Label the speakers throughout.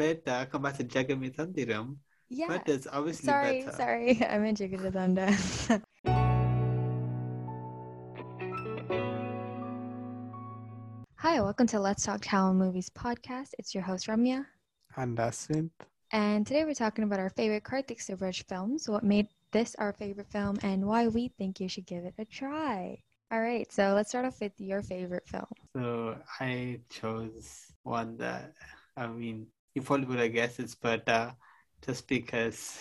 Speaker 1: Petta compared to Jagame Thandhiram.
Speaker 2: Yeah.
Speaker 1: Petta is obviously
Speaker 2: Sorry,
Speaker 1: better.
Speaker 2: sorry. I meant Jigarthanda. Hi, welcome to Let's Talk Tamil Movies podcast. It's your host Ramya,
Speaker 1: And Aswin.
Speaker 2: and today we're talking about our favorite Karthik Subbaraj films, what made this our favorite film, and why we think you should give it a try. All right, so let's start off with your favorite film.
Speaker 1: So I chose one that I mean you probably would have guessed it's Petta just because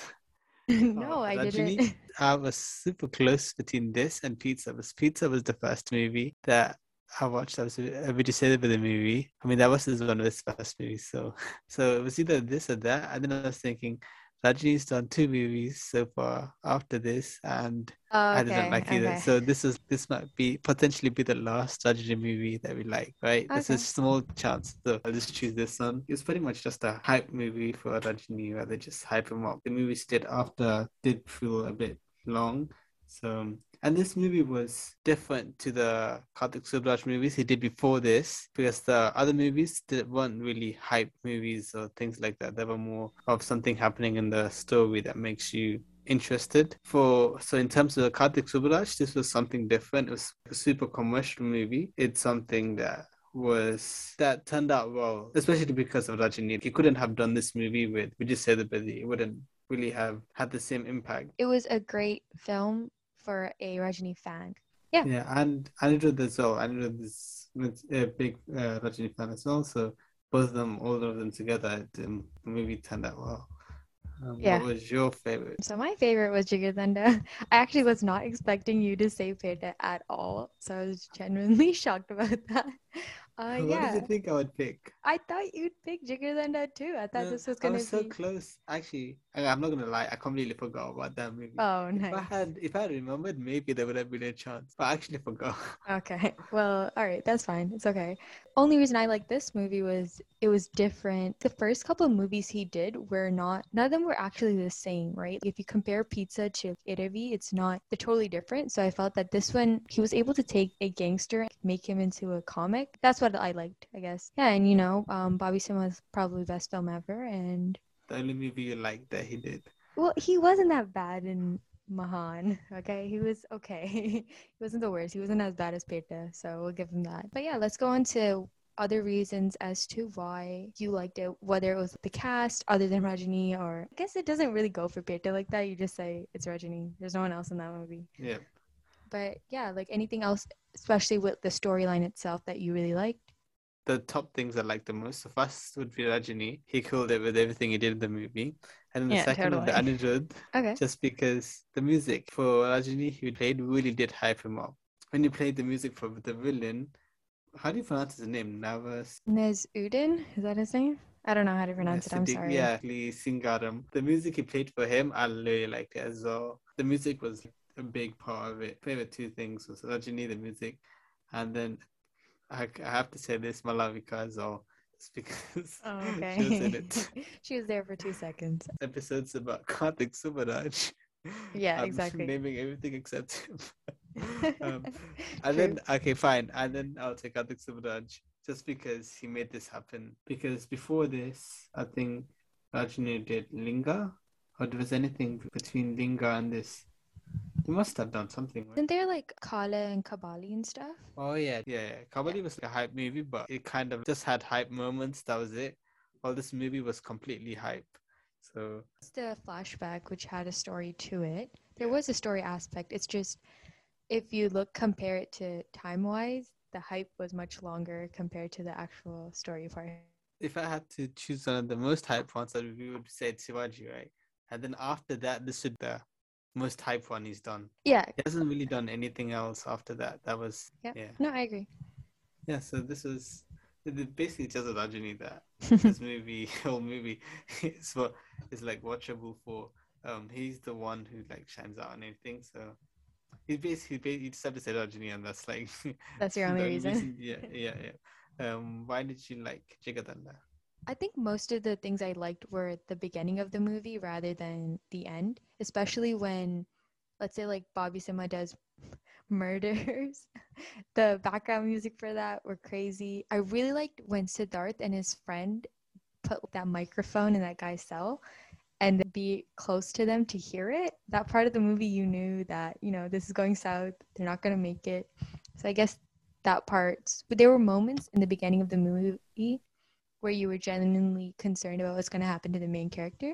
Speaker 1: uh,
Speaker 2: no,
Speaker 1: Oh,
Speaker 2: I
Speaker 1: Rajini?
Speaker 2: didn't.
Speaker 1: I was super close between this and Pizza. Was Pizza was the first movie that I watched. I uh, was a Vijay Sethupathi movie. I mean, that was one of his first movies. So, so it was either this or that. And then I was thinking, Rajini's done two movies so far after this, and
Speaker 2: Oh,
Speaker 1: I didn't like either.
Speaker 2: okay.
Speaker 1: So this is this might be potentially be the last Rajini movie that we like, right? There's a small chance. So I'll just choose this one. It's pretty much just a hype movie for Rajini, where they just hype him up. The movies did after did feel a bit long. So um, and this movie was different to the Karthik Subbaraj movies he did before this because the other movies did, weren't really hype movies or things like that. They were more of something happening in the story that makes you interested. For so in terms of the Karthik Subbaraj, this was something different. It was a super commercial movie. It's something that was that turned out well, especially because of Rajini. He couldn't have done this movie with Vijay Sethupathi. It wouldn't really have had the same impact.
Speaker 2: It was a great film for a Rajini fan. Yeah.
Speaker 1: Yeah, and Anirudh as well. Anirudh is a big uh, Rajini fan as well. So both of them, all of them together, the movie turned out well. Um,
Speaker 2: Yeah.
Speaker 1: What was your favorite?
Speaker 2: So my favorite was Jigarthanda. I actually was not expecting you to say Petta at all. So I was genuinely shocked about that. Uh,
Speaker 1: what
Speaker 2: yeah,
Speaker 1: did you think I would pick?
Speaker 2: I thought you'd pick Jigarthanda too. I thought
Speaker 1: No,
Speaker 2: this was gonna I
Speaker 1: was so
Speaker 2: be.
Speaker 1: close. Actually, I'm not gonna lie. I completely forgot about that movie.
Speaker 2: Oh,
Speaker 1: If I had, if I had remembered, maybe there would have been a chance. But I actually forgot.
Speaker 2: Okay. Well, all right. That's fine. It's okay. Only reason I like this movie was it was different. The first couple of movies he did were not, none of them were actually the same, right? If you compare Pizza to Iraivi, it's not, they're totally different. So I felt that this one, he was able to take a gangster, and make him into a comic. That's what I liked, I guess. Yeah. And, you know, um, Bobby Simha was probably best film ever. And,
Speaker 1: The only movie you liked that he did.
Speaker 2: well, he wasn't that bad in Mahan. Okay, he was okay. he wasn't the worst. He wasn't as bad as Petta, so we'll give him that. But yeah, let's go on to other reasons as to why you liked it. Whether it was the cast, other than Rajini, or I guess it doesn't really go for Petta like that. You just say it's Rajini. There's no one else in that movie.
Speaker 1: Yeah.
Speaker 2: But yeah, like anything else, especially with the storyline itself that you really liked.
Speaker 1: The top things I like the most. The first would be Rajini. He killed it with everything he did in the movie. And then the
Speaker 2: Yeah,
Speaker 1: second would be. Anirudh,
Speaker 2: Okay.
Speaker 1: just because the music for Rajini he played really did hype him up. When he played the music for the villain, how do you pronounce his name? Navas.
Speaker 2: Nez Udin, is that his name? I don't know how to pronounce it. I'm
Speaker 1: Siddiq-
Speaker 2: sorry.
Speaker 1: Yeah, Lee Singaram. The music he played for him, I really liked it as well. The music was a big part of it. Favorite two things was Rajini, the music, and then I, I have to say this Malavika as well, just because
Speaker 2: Oh,
Speaker 1: she was in it.
Speaker 2: she was there for two seconds.
Speaker 1: Episodes about Karthik Subbaraj.
Speaker 2: Yeah,
Speaker 1: I'm
Speaker 2: exactly.
Speaker 1: Naming everything except him. um, and then okay, fine. And then I'll take Karthik Subbaraj just because he made this happen. Because before this, I think Rajini did Linga, or there was anything between Linga and this. He must have done something. Right?
Speaker 2: Isn't there like Kaala and Kabali and stuff?
Speaker 1: Oh yeah, yeah, yeah. Kabali was like a hype movie, but it kind of just had hype moments. That was it. While this movie was completely hype. So
Speaker 2: It's the flashback, which had a story to it. There was a story aspect. It's just if you look, compare it to time wise, the hype was much longer compared to the actual story part.
Speaker 1: if I had to choose one of the most hype ones, I would, we would say Shivaji, right? And then after that, this is the most hype one he's done.
Speaker 2: Yeah,
Speaker 1: He hasn't really done anything else after that. That was
Speaker 2: yeah.
Speaker 1: yeah,
Speaker 2: No, I agree.
Speaker 1: yeah. So this was it basically just a Rajini that this movie, whole movie, is what is like watchable for. Um, he's the one who like shines out on anything. So he's basically ba- you just have to say Rajini, and that's like
Speaker 2: That's your only reason.
Speaker 1: Yeah, yeah, yeah. Um, why did you like Jigarthanda?
Speaker 2: I think most of the things I liked were the beginning of the movie rather than the end, especially when, let's say, like Bobby Simha does murders. the background music for that were crazy. I really liked when Siddharth and his friend put that microphone in that guy's cell and be close to them to hear it, that part of the movie you knew that, you know, this is going south, they're not going to make it. So I guess that part, but there were moments in the beginning of the movie where you were genuinely concerned about what's going to happen to the main character.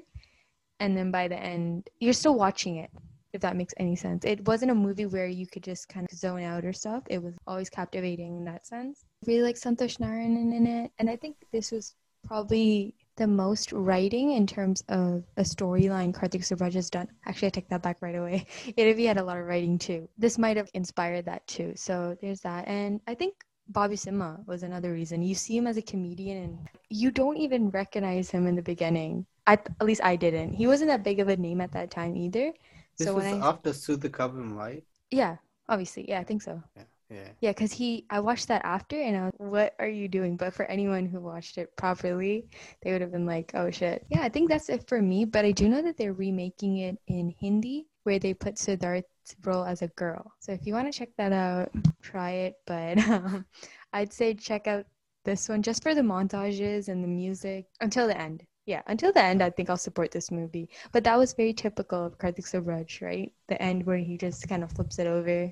Speaker 2: And then by the end, you're still watching it, if that makes any sense. It wasn't a movie where you could just kind of zone out or stuff. It was always captivating in that sense. Really like Santosh Narayanan in it. And I think this was probably the most writing in terms of a storyline Karthik Subbaraj has done. Actually, I take that back right away. Iraivi had a lot of writing too. This might have inspired that too. So there's that. And I think Bobby Simha was another reason. You see him as a comedian and you don't even recognize him in the beginning. I, at least I didn't. He wasn't that big of a name at that time either.
Speaker 1: This
Speaker 2: so
Speaker 1: was
Speaker 2: I,
Speaker 1: after Soodhu Kavvum, right?
Speaker 2: yeah, obviously, yeah, I think so.
Speaker 1: Yeah. Yeah.
Speaker 2: Yeah, because he, I watched that after, and I was, what are you doing? But for anyone who watched it properly, they would have been like, oh shit. Yeah, I think that's it for me. But I do know that they're remaking it in Hindi, where they put Siddharth's role as a girl. So if you want to check that out, try it. But um, I'd say check out this one just for the montages and the music until the end. Yeah, until the end, I think I'll support this movie. But that was very typical of Karthik Subbaraj, right? The end where he just kind of flips it over.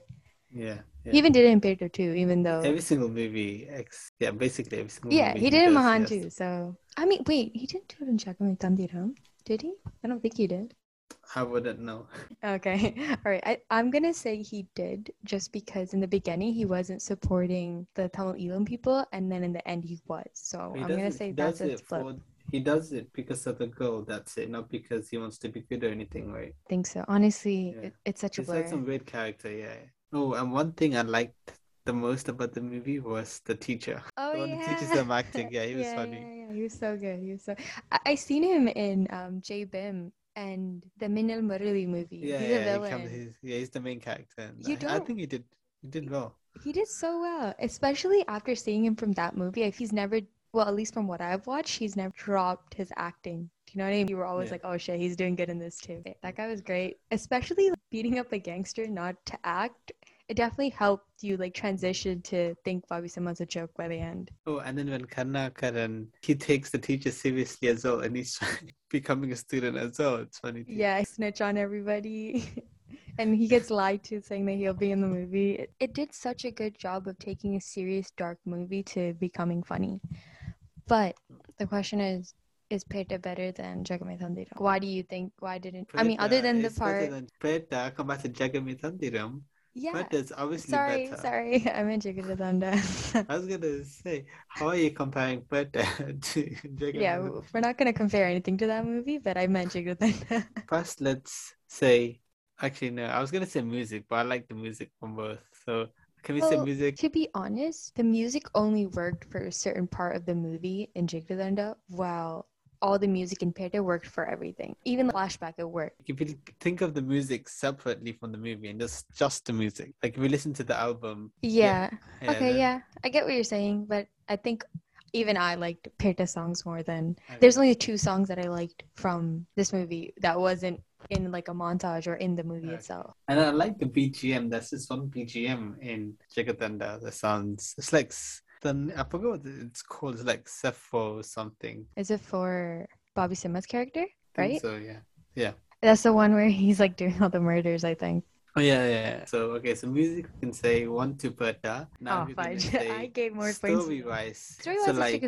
Speaker 1: Yeah. yeah.
Speaker 2: He even did it in Petta too, even though
Speaker 1: every single movie, ex- yeah, basically every single
Speaker 2: yeah, he did it in Mahan
Speaker 1: yes.
Speaker 2: too. So I mean, wait, he didn't do it in Jagame Thandhiram, did he? I don't think he did.
Speaker 1: I wouldn't know.
Speaker 2: Okay, all right. I, I'm gonna say he did just because in the beginning he wasn't supporting the Tamil Eelam people, and then in the end he was. So
Speaker 1: He
Speaker 2: I'm gonna say that's a
Speaker 1: it
Speaker 2: flip.
Speaker 1: for he does it because of the girl. That's it, not because he wants to be good or anything, right?
Speaker 2: I think so. Honestly,
Speaker 1: Yeah.
Speaker 2: it, it's such a
Speaker 1: He's
Speaker 2: blur.
Speaker 1: like some weird character, yeah. Oh, and one thing I liked the most about the movie was the teacher.
Speaker 2: Oh
Speaker 1: the one
Speaker 2: yeah.
Speaker 1: that teaches them acting. Yeah, he was
Speaker 2: yeah,
Speaker 1: funny.
Speaker 2: Yeah, yeah, he was so good. He was so. I, I seen him in um Jai Bhim and the Minnal Murali movie.
Speaker 1: Yeah,
Speaker 2: he's
Speaker 1: yeah,
Speaker 2: a
Speaker 1: he
Speaker 2: villain.
Speaker 1: comes, he's, yeah, he's the main character.
Speaker 2: You
Speaker 1: don't- I think he did he did well.
Speaker 2: He did so well, especially after seeing him from that movie. If he's never, well, at least from what I've watched, he's never dropped his acting. Do you know what I mean? You were always
Speaker 1: Yeah.
Speaker 2: like, oh shit, he's doing good in this too. That guy was great, especially like, beating up a gangster not to act. It definitely helped you like transition to think Bobby Simha's a joke by the end.
Speaker 1: Oh, and then when Karna Karnakaran he takes the teacher seriously as well, and he's becoming a student as well. It's funny. too.
Speaker 2: Yeah, snitch on everybody. and he gets lied to saying that he'll be in the movie. It, it did such a good job of taking a serious, dark movie to becoming funny. But the question is, is Petta better than Jagame Thandira? Why do you think? Why didn't? I mean, other
Speaker 1: uh,
Speaker 2: than the part.
Speaker 1: than Petta, uh, come back to Jagame Thandhiram.
Speaker 2: Yeah.
Speaker 1: Petta is obviously
Speaker 2: Sorry,
Speaker 1: better.
Speaker 2: sorry. I meant Jigarthanda.
Speaker 1: I was gonna say, how are you comparing Petta to Jagamithandiram?
Speaker 2: yeah, we're not gonna compare anything to that movie, but I meant Jigarthanda.
Speaker 1: First, let's say. Actually, no. I was gonna say music, but I like the music from both. So can we say music?
Speaker 2: To be honest, the music only worked for a certain part of the movie in Jigarthanda, while all the music in Petta worked for everything. Even the flashback, it worked.
Speaker 1: If you think of the music separately from the movie and just just the music, like if you listen to the album,
Speaker 2: Yeah.
Speaker 1: yeah,
Speaker 2: okay,
Speaker 1: then-
Speaker 2: yeah. I get what you're saying, but I think even I liked Petta songs more than.
Speaker 1: I
Speaker 2: There's only two songs that I liked from this movie that wasn't in like a montage or in the movie
Speaker 1: Okay.
Speaker 2: itself.
Speaker 1: and I like the BGM. That's just one BGM in Jigarthanda. The sounds. It's like s- the I forgot what it's called. It's like Sepho or something.
Speaker 2: Is it for Bobby Simha's character? Right?
Speaker 1: So yeah. Yeah.
Speaker 2: That's the one where he's like doing all the murders, I think.
Speaker 1: Oh yeah, yeah. yeah. So okay, so music we can say one to Petta. Uh, now
Speaker 2: oh,
Speaker 1: we're gonna
Speaker 2: fudge.
Speaker 1: say
Speaker 2: I gave more points.
Speaker 1: story wise.
Speaker 2: Story
Speaker 1: so like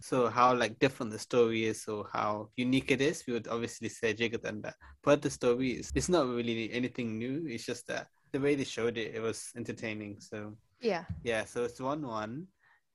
Speaker 1: so how like different the story is or how unique it is, we would obviously say Jigarthanda. But the story is it's not really anything new. It's just that the way they showed it, it was entertaining. So
Speaker 2: Yeah.
Speaker 1: yeah, so it's one one.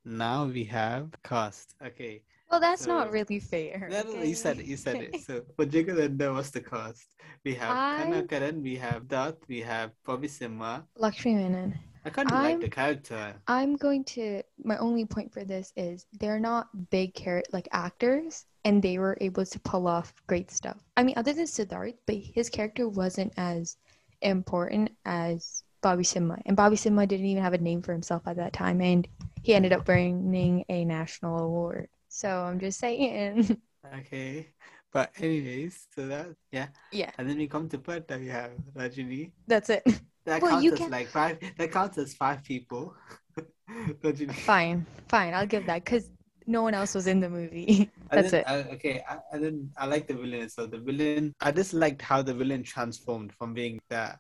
Speaker 1: Now we have cost. Okay.
Speaker 2: Well, that's not really fair.
Speaker 1: No, no, no, you said it. You said it. So for Jigarthanda, what's the cast? We have
Speaker 2: I-
Speaker 1: Karunakaran, we have Dutt, we have Simha.
Speaker 2: Lakshmi Menon.
Speaker 1: I kind of like the character.
Speaker 2: I'm going to. My only point for this is they're not big char- like actors, and they were able to pull off great stuff. I mean, other than Siddharth, but his character wasn't as important as Bobby Simha, and Bobby Simha didn't even have a name for himself at that time, and he ended up winning a national award. So I'm just saying.
Speaker 1: Okay. But anyways, so that yeah.
Speaker 2: yeah,
Speaker 1: And then we come to Petta, we have Rajini.
Speaker 2: that's it.
Speaker 1: That
Speaker 2: Well,
Speaker 1: counts
Speaker 2: you
Speaker 1: as
Speaker 2: can-
Speaker 1: like five that counts as five people. Rajini.
Speaker 2: Fine, fine. I'll give that because no one else was in the movie. That's
Speaker 1: then,
Speaker 2: it.
Speaker 1: uh, okay, I, and then I like the villain. So the villain, I just liked how the villain transformed from being that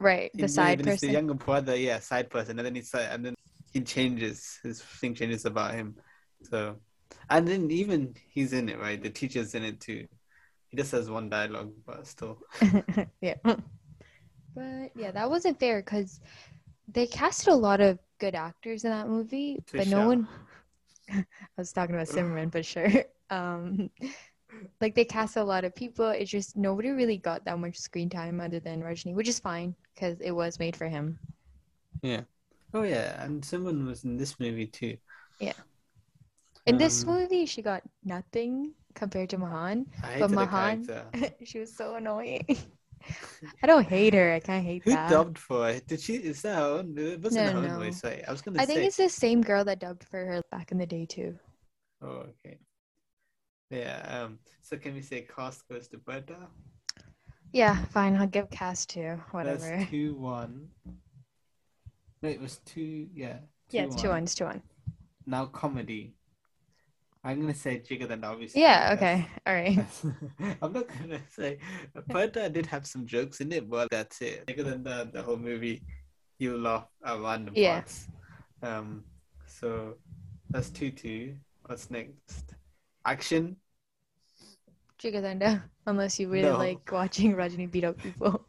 Speaker 2: Right, the
Speaker 1: in-
Speaker 2: side
Speaker 1: it's the younger brother, yeah, side person, and then he's and then he changes. His thing changes about him. So, and then even he's in it, right? The teacher's in it too. He just has one dialogue, but still.
Speaker 2: yeah. But yeah, that wasn't fair because they casted a lot of good actors in that movie, but no one. I was talking about Simran, but sure. Um, like they cast a lot of people. It's just nobody really got that much screen time other than Rajni, which is fine because it was made for him. Yeah.
Speaker 1: Oh yeah, and someone was in this movie too.
Speaker 2: Yeah. In this
Speaker 1: Um,
Speaker 2: movie, she got nothing compared to Mahan.
Speaker 1: I
Speaker 2: But
Speaker 1: the
Speaker 2: Mahan- she was so annoying. I don't hate her. I can't hate
Speaker 1: Who
Speaker 2: that.
Speaker 1: dubbed for her? Did she? Is that her own? It wasn't
Speaker 2: No,
Speaker 1: her own
Speaker 2: no.
Speaker 1: voice, right? I was gonna say,
Speaker 2: I
Speaker 1: say.
Speaker 2: think it's the same girl that dubbed for her back in the day too.
Speaker 1: Oh, okay. Yeah. Um. So can we say cast goes to Petta?
Speaker 2: Yeah, fine. I'll give cast two. Whatever.
Speaker 1: That's two one. No, it was two. Yeah.
Speaker 2: yeah, it's two one. It's two one.
Speaker 1: Now comedy. I'm gonna say Jigarthanda obviously.
Speaker 2: Yeah. Okay. All right.
Speaker 1: I'm not gonna say, but I did have some jokes in it, but that's it. Bigger than the the whole movie, you laugh at random
Speaker 2: Yeah.
Speaker 1: parts. Um, so that's two two. What's next? Action.
Speaker 2: Jigarthanda. Unless you really
Speaker 1: No.
Speaker 2: like watching Rajini beat up people.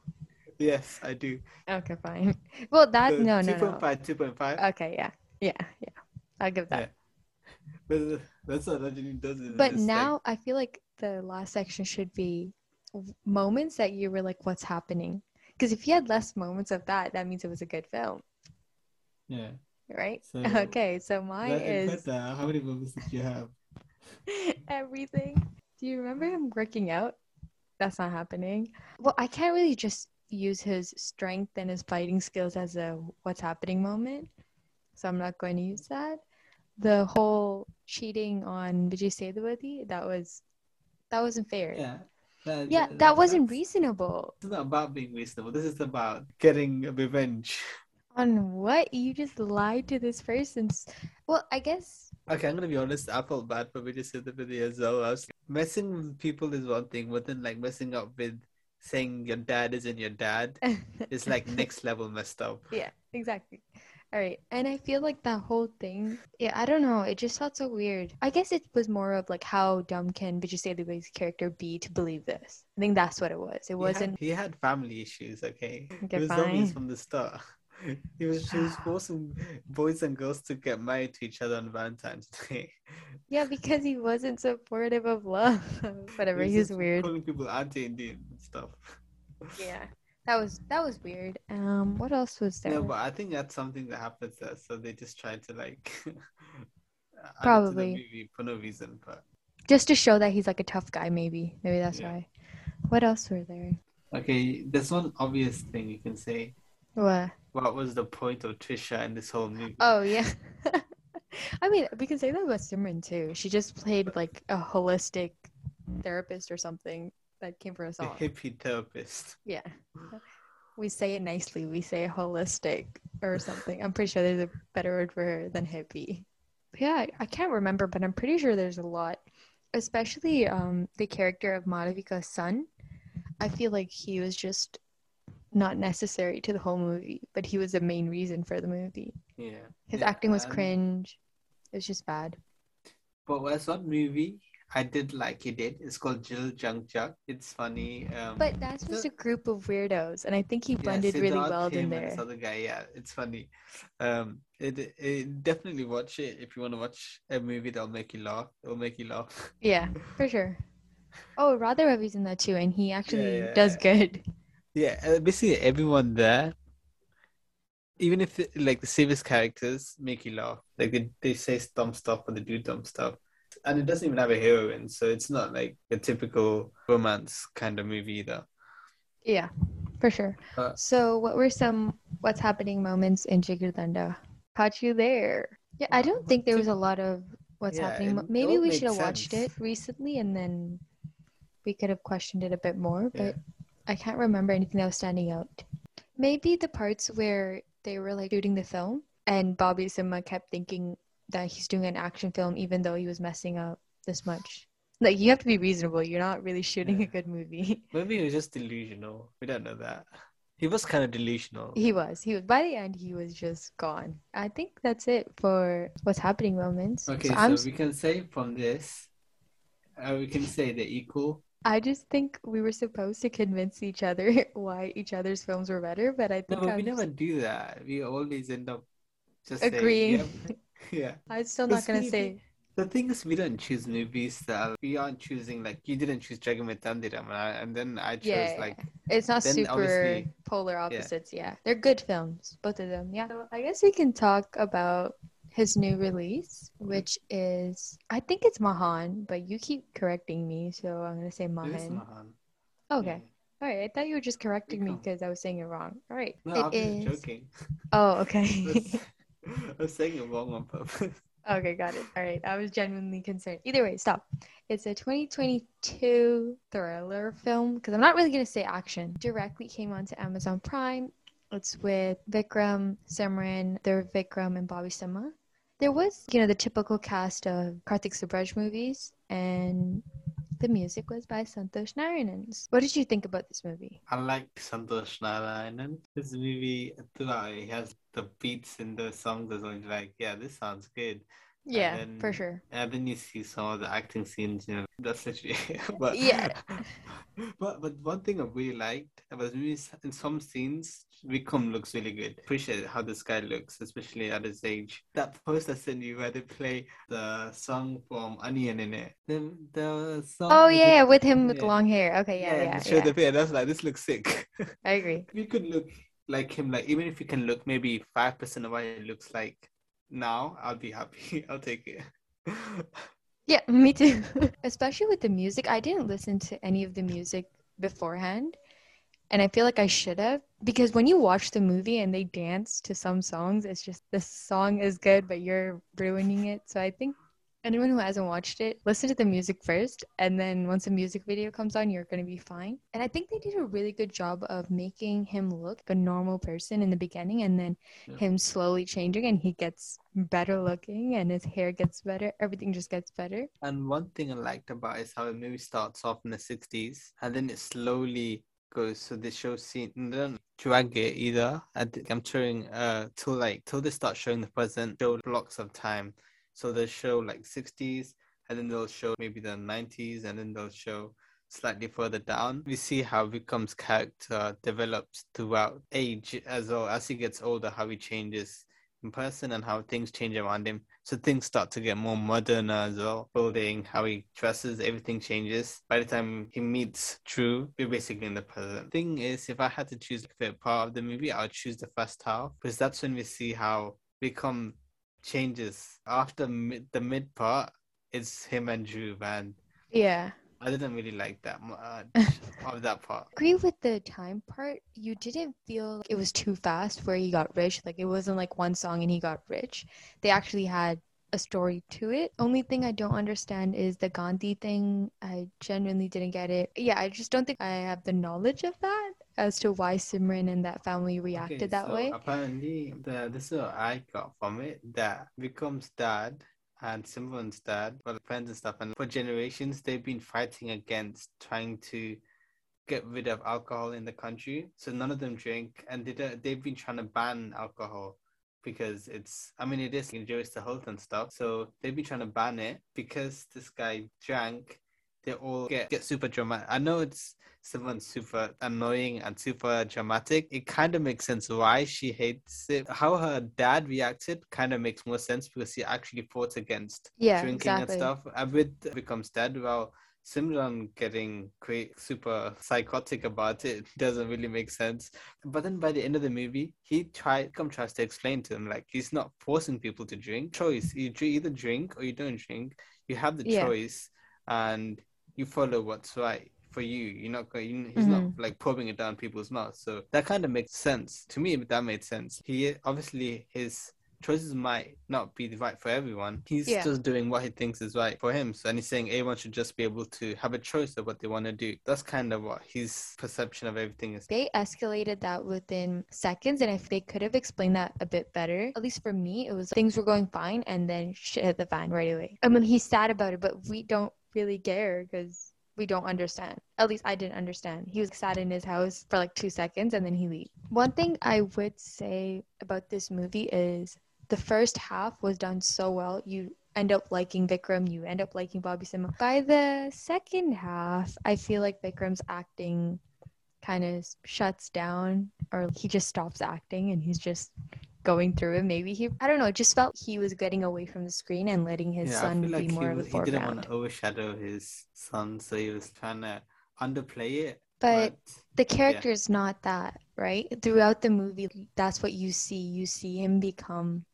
Speaker 1: Yes, I do.
Speaker 2: okay, fine. Well, that
Speaker 1: So
Speaker 2: no, no,
Speaker 1: 2.5,
Speaker 2: no.
Speaker 1: 2.5.
Speaker 2: Okay, yeah, yeah, yeah. I'll give that.
Speaker 1: But that's what Rajini does. in
Speaker 2: But now I feel like the last section should be moments that you were like, "What's happening?" Because if you had less moments of that, that means it was a good film,
Speaker 1: yeah.
Speaker 2: right?
Speaker 1: So
Speaker 2: okay, so mine is
Speaker 1: uh, how many movies did you have?
Speaker 2: everything. Do you remember him working out? That's not happening. Well, I can't really just use his strength and his fighting skills as a what's happening moment. So I'm not going to use that. The whole cheating on Vijay Sethupathi, that was that wasn't fair.
Speaker 1: Yeah. That,
Speaker 2: Yeah, that wasn't reasonable.
Speaker 1: It's not about being reasonable. This is about getting revenge.
Speaker 2: On what? You just lied to this person. Well, I guess
Speaker 1: Okay, I'm gonna be honest. I felt bad for Vijay Sethupathi as well. I was messing with people is one thing, but then like messing up with saying your dad isn't your dad is like next level messed up.
Speaker 2: Yeah, exactly. All right. And I feel like that whole thing, yeah, I don't know. It just felt so weird. I guess it was more of like how dumb can Vijay Sethupathi's character be to believe this? I think that's what it was. It
Speaker 1: He
Speaker 2: wasn't.
Speaker 1: He had, family issues. Okay, it was
Speaker 2: fine.
Speaker 1: from the start. He was, he was forcing boys and girls to get married to each other on Valentine's Day.
Speaker 2: Yeah, because he wasn't supportive of love. Whatever. He was
Speaker 1: just
Speaker 2: weird.
Speaker 1: Calling people anti-Indian and stuff.
Speaker 2: Yeah. That was that was weird. Um, what else was there?
Speaker 1: No, but I think that's something that happens there. So they just tried to like add it to the
Speaker 2: Probably.
Speaker 1: movie for no reason. But
Speaker 2: Just to show that he's like a tough guy, maybe. Maybe that's
Speaker 1: Yeah.
Speaker 2: why. What else were there?
Speaker 1: okay, there's one obvious thing you can say.
Speaker 2: What?
Speaker 1: What was the point of Trisha in this whole movie?
Speaker 2: Oh yeah. I mean, we can say that about Simran too. She just played like a holistic therapist or something that came for us all.
Speaker 1: hippie therapist.
Speaker 2: Yeah. We say it nicely. We say holistic or something. I'm pretty sure there's a better word for her than hippie. Yeah, I- I can't remember, but I'm pretty sure there's a lot. Especially um the character of Madhavika's son. I feel like he was just not necessary to the whole movie, but he was the main reason for the movie.
Speaker 1: Yeah.
Speaker 2: His
Speaker 1: Yeah,
Speaker 2: acting was
Speaker 1: and-
Speaker 2: cringe. It was just bad.
Speaker 1: But there's one movie I did like he did. It's called Jil Jung Juk. It's funny. Um,
Speaker 2: But that's just
Speaker 1: the-
Speaker 2: a group of weirdos, and I think he
Speaker 1: yeah,
Speaker 2: blended really
Speaker 1: Siddharth,
Speaker 2: well in there.
Speaker 1: This other guy, yeah, it's funny. Um, it, it definitely watch it if you want to watch a movie that'll make you laugh. It'll make you laugh.
Speaker 2: Yeah, for sure. Oh, Radha Ravi's in that too, and he actually
Speaker 1: yeah,
Speaker 2: does
Speaker 1: yeah.
Speaker 2: good.
Speaker 1: Yeah, uh, basically everyone there, even if like the serious characters make you laugh, like they, they say dumb stuff or they do dumb stuff, and it doesn't even have a heroine, so it's not like a typical romance kind of movie either.
Speaker 2: Yeah, for sure.
Speaker 1: Uh,
Speaker 2: so, what were some what's happening moments in Jigarthanda? Caught you there. Yeah, I don't think there was a lot of what's
Speaker 1: Yeah,
Speaker 2: happening.
Speaker 1: it-
Speaker 2: mo-
Speaker 1: it
Speaker 2: Maybe we should have watched it recently, and then we could have questioned it a bit more.
Speaker 1: Yeah.
Speaker 2: I can't remember anything that was standing out. Maybe the parts where they were like shooting the film, and Bobby Simha kept thinking that he's doing an action film even though he was messing up this much. Like you have to be reasonable. You're not really shooting
Speaker 1: Yeah.
Speaker 2: a good movie.
Speaker 1: Maybe he was just delusional. We don't know that. He was kind of delusional.
Speaker 2: He was. He was. By the end, he was just gone. I think that's it for what's happening moments.
Speaker 1: Okay,
Speaker 2: So
Speaker 1: so, we can say from this, uh, we can say they're equal.
Speaker 2: I just think we were supposed to convince each other why each other's films were better, but I
Speaker 1: No,
Speaker 2: think
Speaker 1: but we never do that. We always end up just
Speaker 2: agreeing.
Speaker 1: "Yep." yeah.
Speaker 2: I'm still not gonna
Speaker 1: we-
Speaker 2: say.
Speaker 1: The thing is, we don't choose movies that we aren't choosing. Like you didn't choose Jagame Thandhiram, and, I, and then I chose
Speaker 2: Yeah,
Speaker 1: like
Speaker 2: it's not super polar opposites. Yeah. they're good films, both of them. Yeah. So I guess we can talk about his new release, which is I think it's Mahan, but you keep correcting me, so I'm gonna say
Speaker 1: it is
Speaker 2: Mahan.
Speaker 1: Mahan.
Speaker 2: Okay. All right. I thought you were just correcting me because I was saying it wrong. All right.
Speaker 1: No,
Speaker 2: It oh,
Speaker 1: I was
Speaker 2: is.
Speaker 1: just joking.
Speaker 2: Oh, okay.
Speaker 1: I was saying it wrong on purpose.
Speaker 2: okay, got it. All right. I was genuinely concerned. Either way, stop. It's a 2022 thriller film because I'm not really going to say action. Directly came onto Amazon Prime. It's with Vikram, Simran, they're Vikram and Bobby Simha. There was, you know, the typical cast of Karthik Subbaraj movies, and the music was by Santosh Narayanan. What did you think about this movie?
Speaker 1: I like Santosh Narayanan. This movie, he has the beats in the songs as well. Like, yeah, this sounds good.
Speaker 2: Yeah,
Speaker 1: then-
Speaker 2: for sure.
Speaker 1: And then you see some of the acting scenes, you know, that's literally but
Speaker 2: Yeah.
Speaker 1: but but one thing I really liked the in some scenes Vikram looks really good. Appreciate how this guy looks, especially at his age. That post I sent you where they play the song from Anniyan in it. The the song
Speaker 2: Oh
Speaker 1: with
Speaker 2: yeah,
Speaker 1: it-
Speaker 2: with him with
Speaker 1: yeah.
Speaker 2: long hair. Okay, yeah, yeah,
Speaker 1: and show
Speaker 2: yeah.
Speaker 1: the face. That's like this looks sick.
Speaker 2: I agree.
Speaker 1: you could look like him, like even if you can look maybe five percent of what it looks like now, I'll be happy. I'll take it.
Speaker 2: Yeah, me too. Especially with the music. I didn't listen to any of the music beforehand. And I feel like I should have because when you watch the movie and they dance to some songs, it's just the song is good, but you're ruining it. So I think anyone who hasn't watched it, listen to the music first. And then once the music video comes on, you're going to be fine. And I think they did a really good job of making him look like a normal person in the beginning and then
Speaker 1: Yeah.
Speaker 2: him slowly changing and he gets better looking and his hair gets better. Everything just gets better.
Speaker 1: And one thing I liked about it is how the movie starts off in the 60s and then it slowly goes. So they show scene, they don't drag it either. I think I'm showing uh till like till they start showing the present, show blocks of time. So they'll show like 60s and then they'll show maybe the 90s and then they'll show slightly further down. We see how Vikram's character develops throughout age as well as he gets older, how he changes in person and how things change around him. So things start to get more modern as well. Building, how he dresses, everything changes. By the time he meets Dhruv, we're basically in the present. Thing is, if I had to choose a favorite part of the movie, I would choose the first half because that's when we see how Vikram changes. After mid, the mid part, it's him and Dhruv, and
Speaker 2: Yeah.
Speaker 1: I didn't really like that much of that part.
Speaker 2: Agree with the time part. You didn't feel like it was too fast where he got rich. Like it wasn't like one song and he got rich. They actually had a story to it. Only thing I don't understand is the Gandhi thing. I genuinely didn't get it. Yeah, I just don't think I have the knowledge of that as to why Simran and that family reacted
Speaker 1: Okay,
Speaker 2: that
Speaker 1: so
Speaker 2: way.
Speaker 1: Apparently, the, this is what I got from it that Vikram's dad and Simran's dad were friends and stuff, and for generations they've been fighting against trying to get rid of alcohol in the country. So none of them drink, and they don't- they've been trying to ban alcohol because it's I mean it is injurious to health and stuff. So they've been trying to ban it because this guy drank. They all get, get super dramatic. I know it's someone super annoying and super dramatic. It kind of makes sense why she hates it. How her dad reacted kind of makes more sense because he actually fought against
Speaker 2: Yeah,
Speaker 1: drinking
Speaker 2: exactly.
Speaker 1: and stuff. And with becomes dad, well, Simran getting cra- super psychotic about it doesn't really make sense. But then by the end of the movie, he tried, come tries to explain to him like he's not forcing people to drink. Choice, you either drink or you don't drink. You have the
Speaker 2: Yeah.
Speaker 1: choice, and you follow what's right for you. You're not going. He's not mm-hmm. like pouring it down people's mouths. So that kind of makes sense to me. That made sense. He obviously his choices might not be the right for everyone. He's
Speaker 2: Yeah.
Speaker 1: just doing what he thinks is right for him. So, and he's saying everyone should just be able to have a choice of what they want to do. That's kind of what his perception of everything is.
Speaker 2: They escalated that within seconds, and if they could have explained that a bit better, at least for me, it was things were going fine, and then shit hit the fan right away. I mean, he's sad about it, but we don't really care because we don't understand. At least I didn't understand. He was sat in his house for like two seconds, and then he leaves. One thing I would say about this movie is the first half was done so well. You end up liking Vikram, you end up liking Bobby Simha. By the second half, I feel like Vikram's acting kind of shuts down or he just stops acting and he's just going through it. Maybe he, I don't know, it just felt he was getting away from the screen and letting his
Speaker 1: yeah,
Speaker 2: son
Speaker 1: feel like
Speaker 2: be more
Speaker 1: he,
Speaker 2: of a
Speaker 1: he didn't want to overshadow his son, so he was trying to underplay it.
Speaker 2: But the character is not that, right? Throughout the movie, that's what you see. You see him become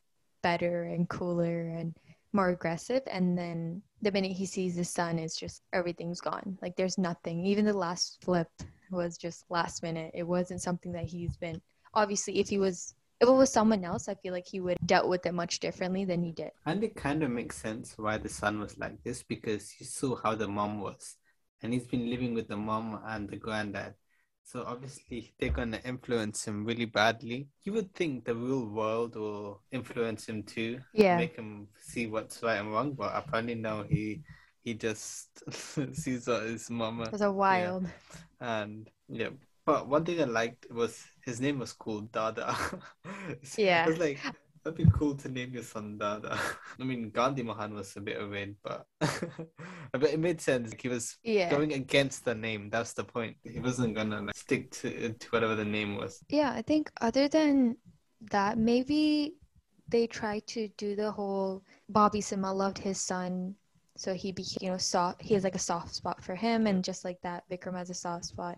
Speaker 2: better and cooler and more aggressive. And then the minute he sees his son, it's just everything's gone. Like there's nothing. Even the last flip was just last minute. It wasn't something that he's been. Obviously, if he was, if it was someone else, I feel like he would have dealt with it much differently than he did.
Speaker 1: And it kind of makes sense why the son was like this because he saw how the mom was. And he's been living with the mom and the granddad. So obviously they're going to influence him really badly. You would think the real world will influence him too,
Speaker 2: Yeah.
Speaker 1: make him see what's right and wrong. But apparently no, he he just sees what his mama
Speaker 2: It was a wild.
Speaker 1: and yeah. But one thing I liked was his name was cool, Dada.
Speaker 2: Yeah.
Speaker 1: I was like, that'd be cool to name your son Dada. I mean, Gandhi Mahan was a bit of a weird, but but it made sense. Like, he was
Speaker 2: Yeah.
Speaker 1: going against the name. That's the point. He wasn't gonna like stick to to whatever the name was.
Speaker 2: Yeah, I think other than that, maybe they tried to do the whole Bobby Simha loved his son, so he became, you know, soft. He has like a soft spot for him, and just like that, Vikram has a soft spot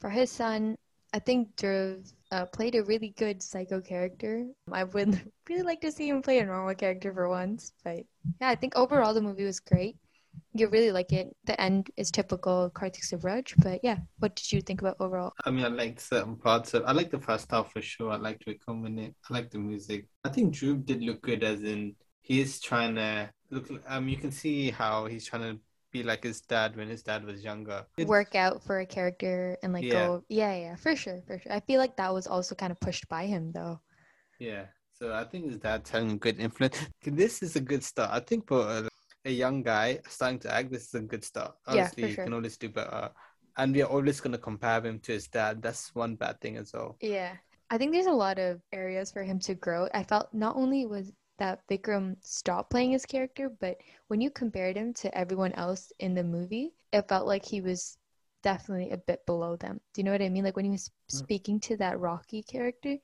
Speaker 2: for his son. I think Dhruv uh, played a really good psycho character. I would really like to see him play a normal character for once, but yeah, I think overall the movie was great. You really like it. The end is typical Karthik Subbaraj, but yeah, what did you think about overall?
Speaker 1: I mean, I liked certain parts of. I like the first half for sure. I liked Vikram it. I like the music. I think Dhruv did look good, as in he is trying to look. Um, you can see how he's trying to be like his dad when his dad was younger. It-
Speaker 2: work out for a character and like
Speaker 1: Yeah.
Speaker 2: go yeah yeah for sure for sure i feel like that was also kind of pushed by him though
Speaker 1: Yeah. So I think his dad's having a good influence. This is a good start. I think for a, a young guy starting to act, this is a good start.
Speaker 2: Yeah, for
Speaker 1: Obviously, you
Speaker 2: sure.
Speaker 1: can always do better. And we are always going to compare him to his dad. That's one bad thing as well.
Speaker 2: yeah i think there's a lot of areas for him to grow i felt not only was that vikram stopped playing his character but when you compared him to everyone else in the movie it felt like he was definitely a bit below them do you know what i mean like when he was
Speaker 1: Mm.
Speaker 2: speaking to that rocky character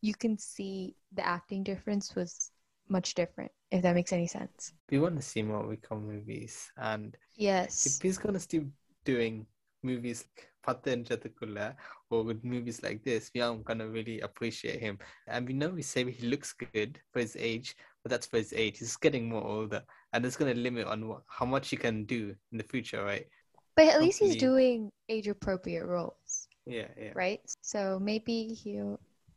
Speaker 2: you can see the acting difference was much different if that makes any sense
Speaker 1: We want to see more Vikram movies. And
Speaker 2: yes
Speaker 1: if he's going to keep doing movies Endrathukkulla or with movies like this, we are going to really appreciate him. And we know we say he looks good for his age, but that's for his age. He's getting more older. And it's going to limit on what, how much he can do in the future, right?
Speaker 2: But at least he's doing age appropriate roles,
Speaker 1: Yeah, yeah.
Speaker 2: right? So maybe he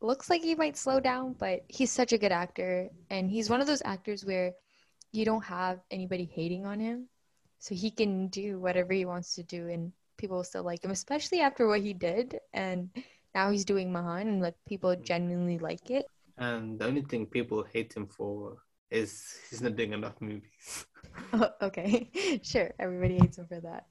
Speaker 2: looks like he might slow down, but he's such a good actor. And he's one of those actors where you don't have anybody hating on him. So he can do whatever he wants to do and people still like him, especially after what he did. And now he's doing Mahan and like people genuinely like it.
Speaker 1: And the only thing people hate him for is he's not doing enough movies.
Speaker 2: Oh, okay, sure. Everybody hates him for that.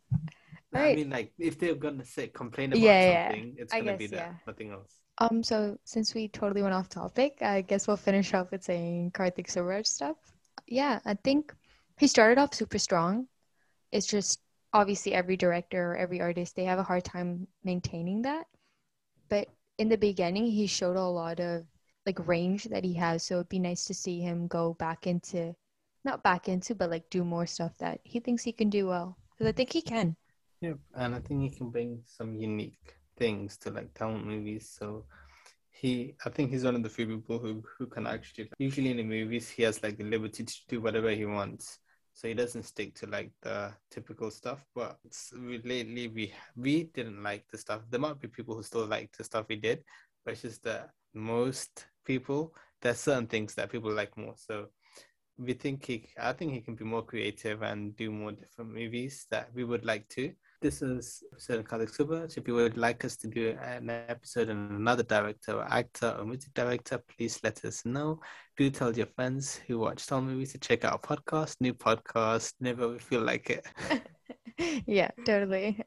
Speaker 1: I
Speaker 2: Right.
Speaker 1: mean, like, if they're to say complain about
Speaker 2: Yeah, yeah.
Speaker 1: something, it's
Speaker 2: I
Speaker 1: going to be
Speaker 2: guess,
Speaker 1: that,
Speaker 2: yeah.
Speaker 1: nothing else.
Speaker 2: Um, so since we totally went off topic, I guess we'll finish off with saying Karthik Subbaraj stuff. Yeah, I think he started off super strong. It's just obviously every director or every artist they have a hard time maintaining that. But in the beginning, he showed a lot of like range that he has. So it'd be nice to see him go back into, not back into, but like do more stuff that he thinks he can do well. Because I think he can.
Speaker 1: Yep, and I think he can bring some unique things to like talent movies. So he, I think he's one of the few people who who can actually. Usually in the movies, he has like the liberty to do whatever he wants. So he doesn't stick to like the typical stuff. But we, lately, we we didn't like the stuff. There might be people who still like the stuff he did, but it's just that most people there's certain things that people like more. So we think he, I think he can be more creative and do more different movies that we would like to. This is episode Karthik Subbaraj. If you would like us to do an episode on another director or actor or music director, please let us know. Do tell your friends who watch some movies to check out our podcast, new podcast, never we feel like it.
Speaker 2: yeah, totally.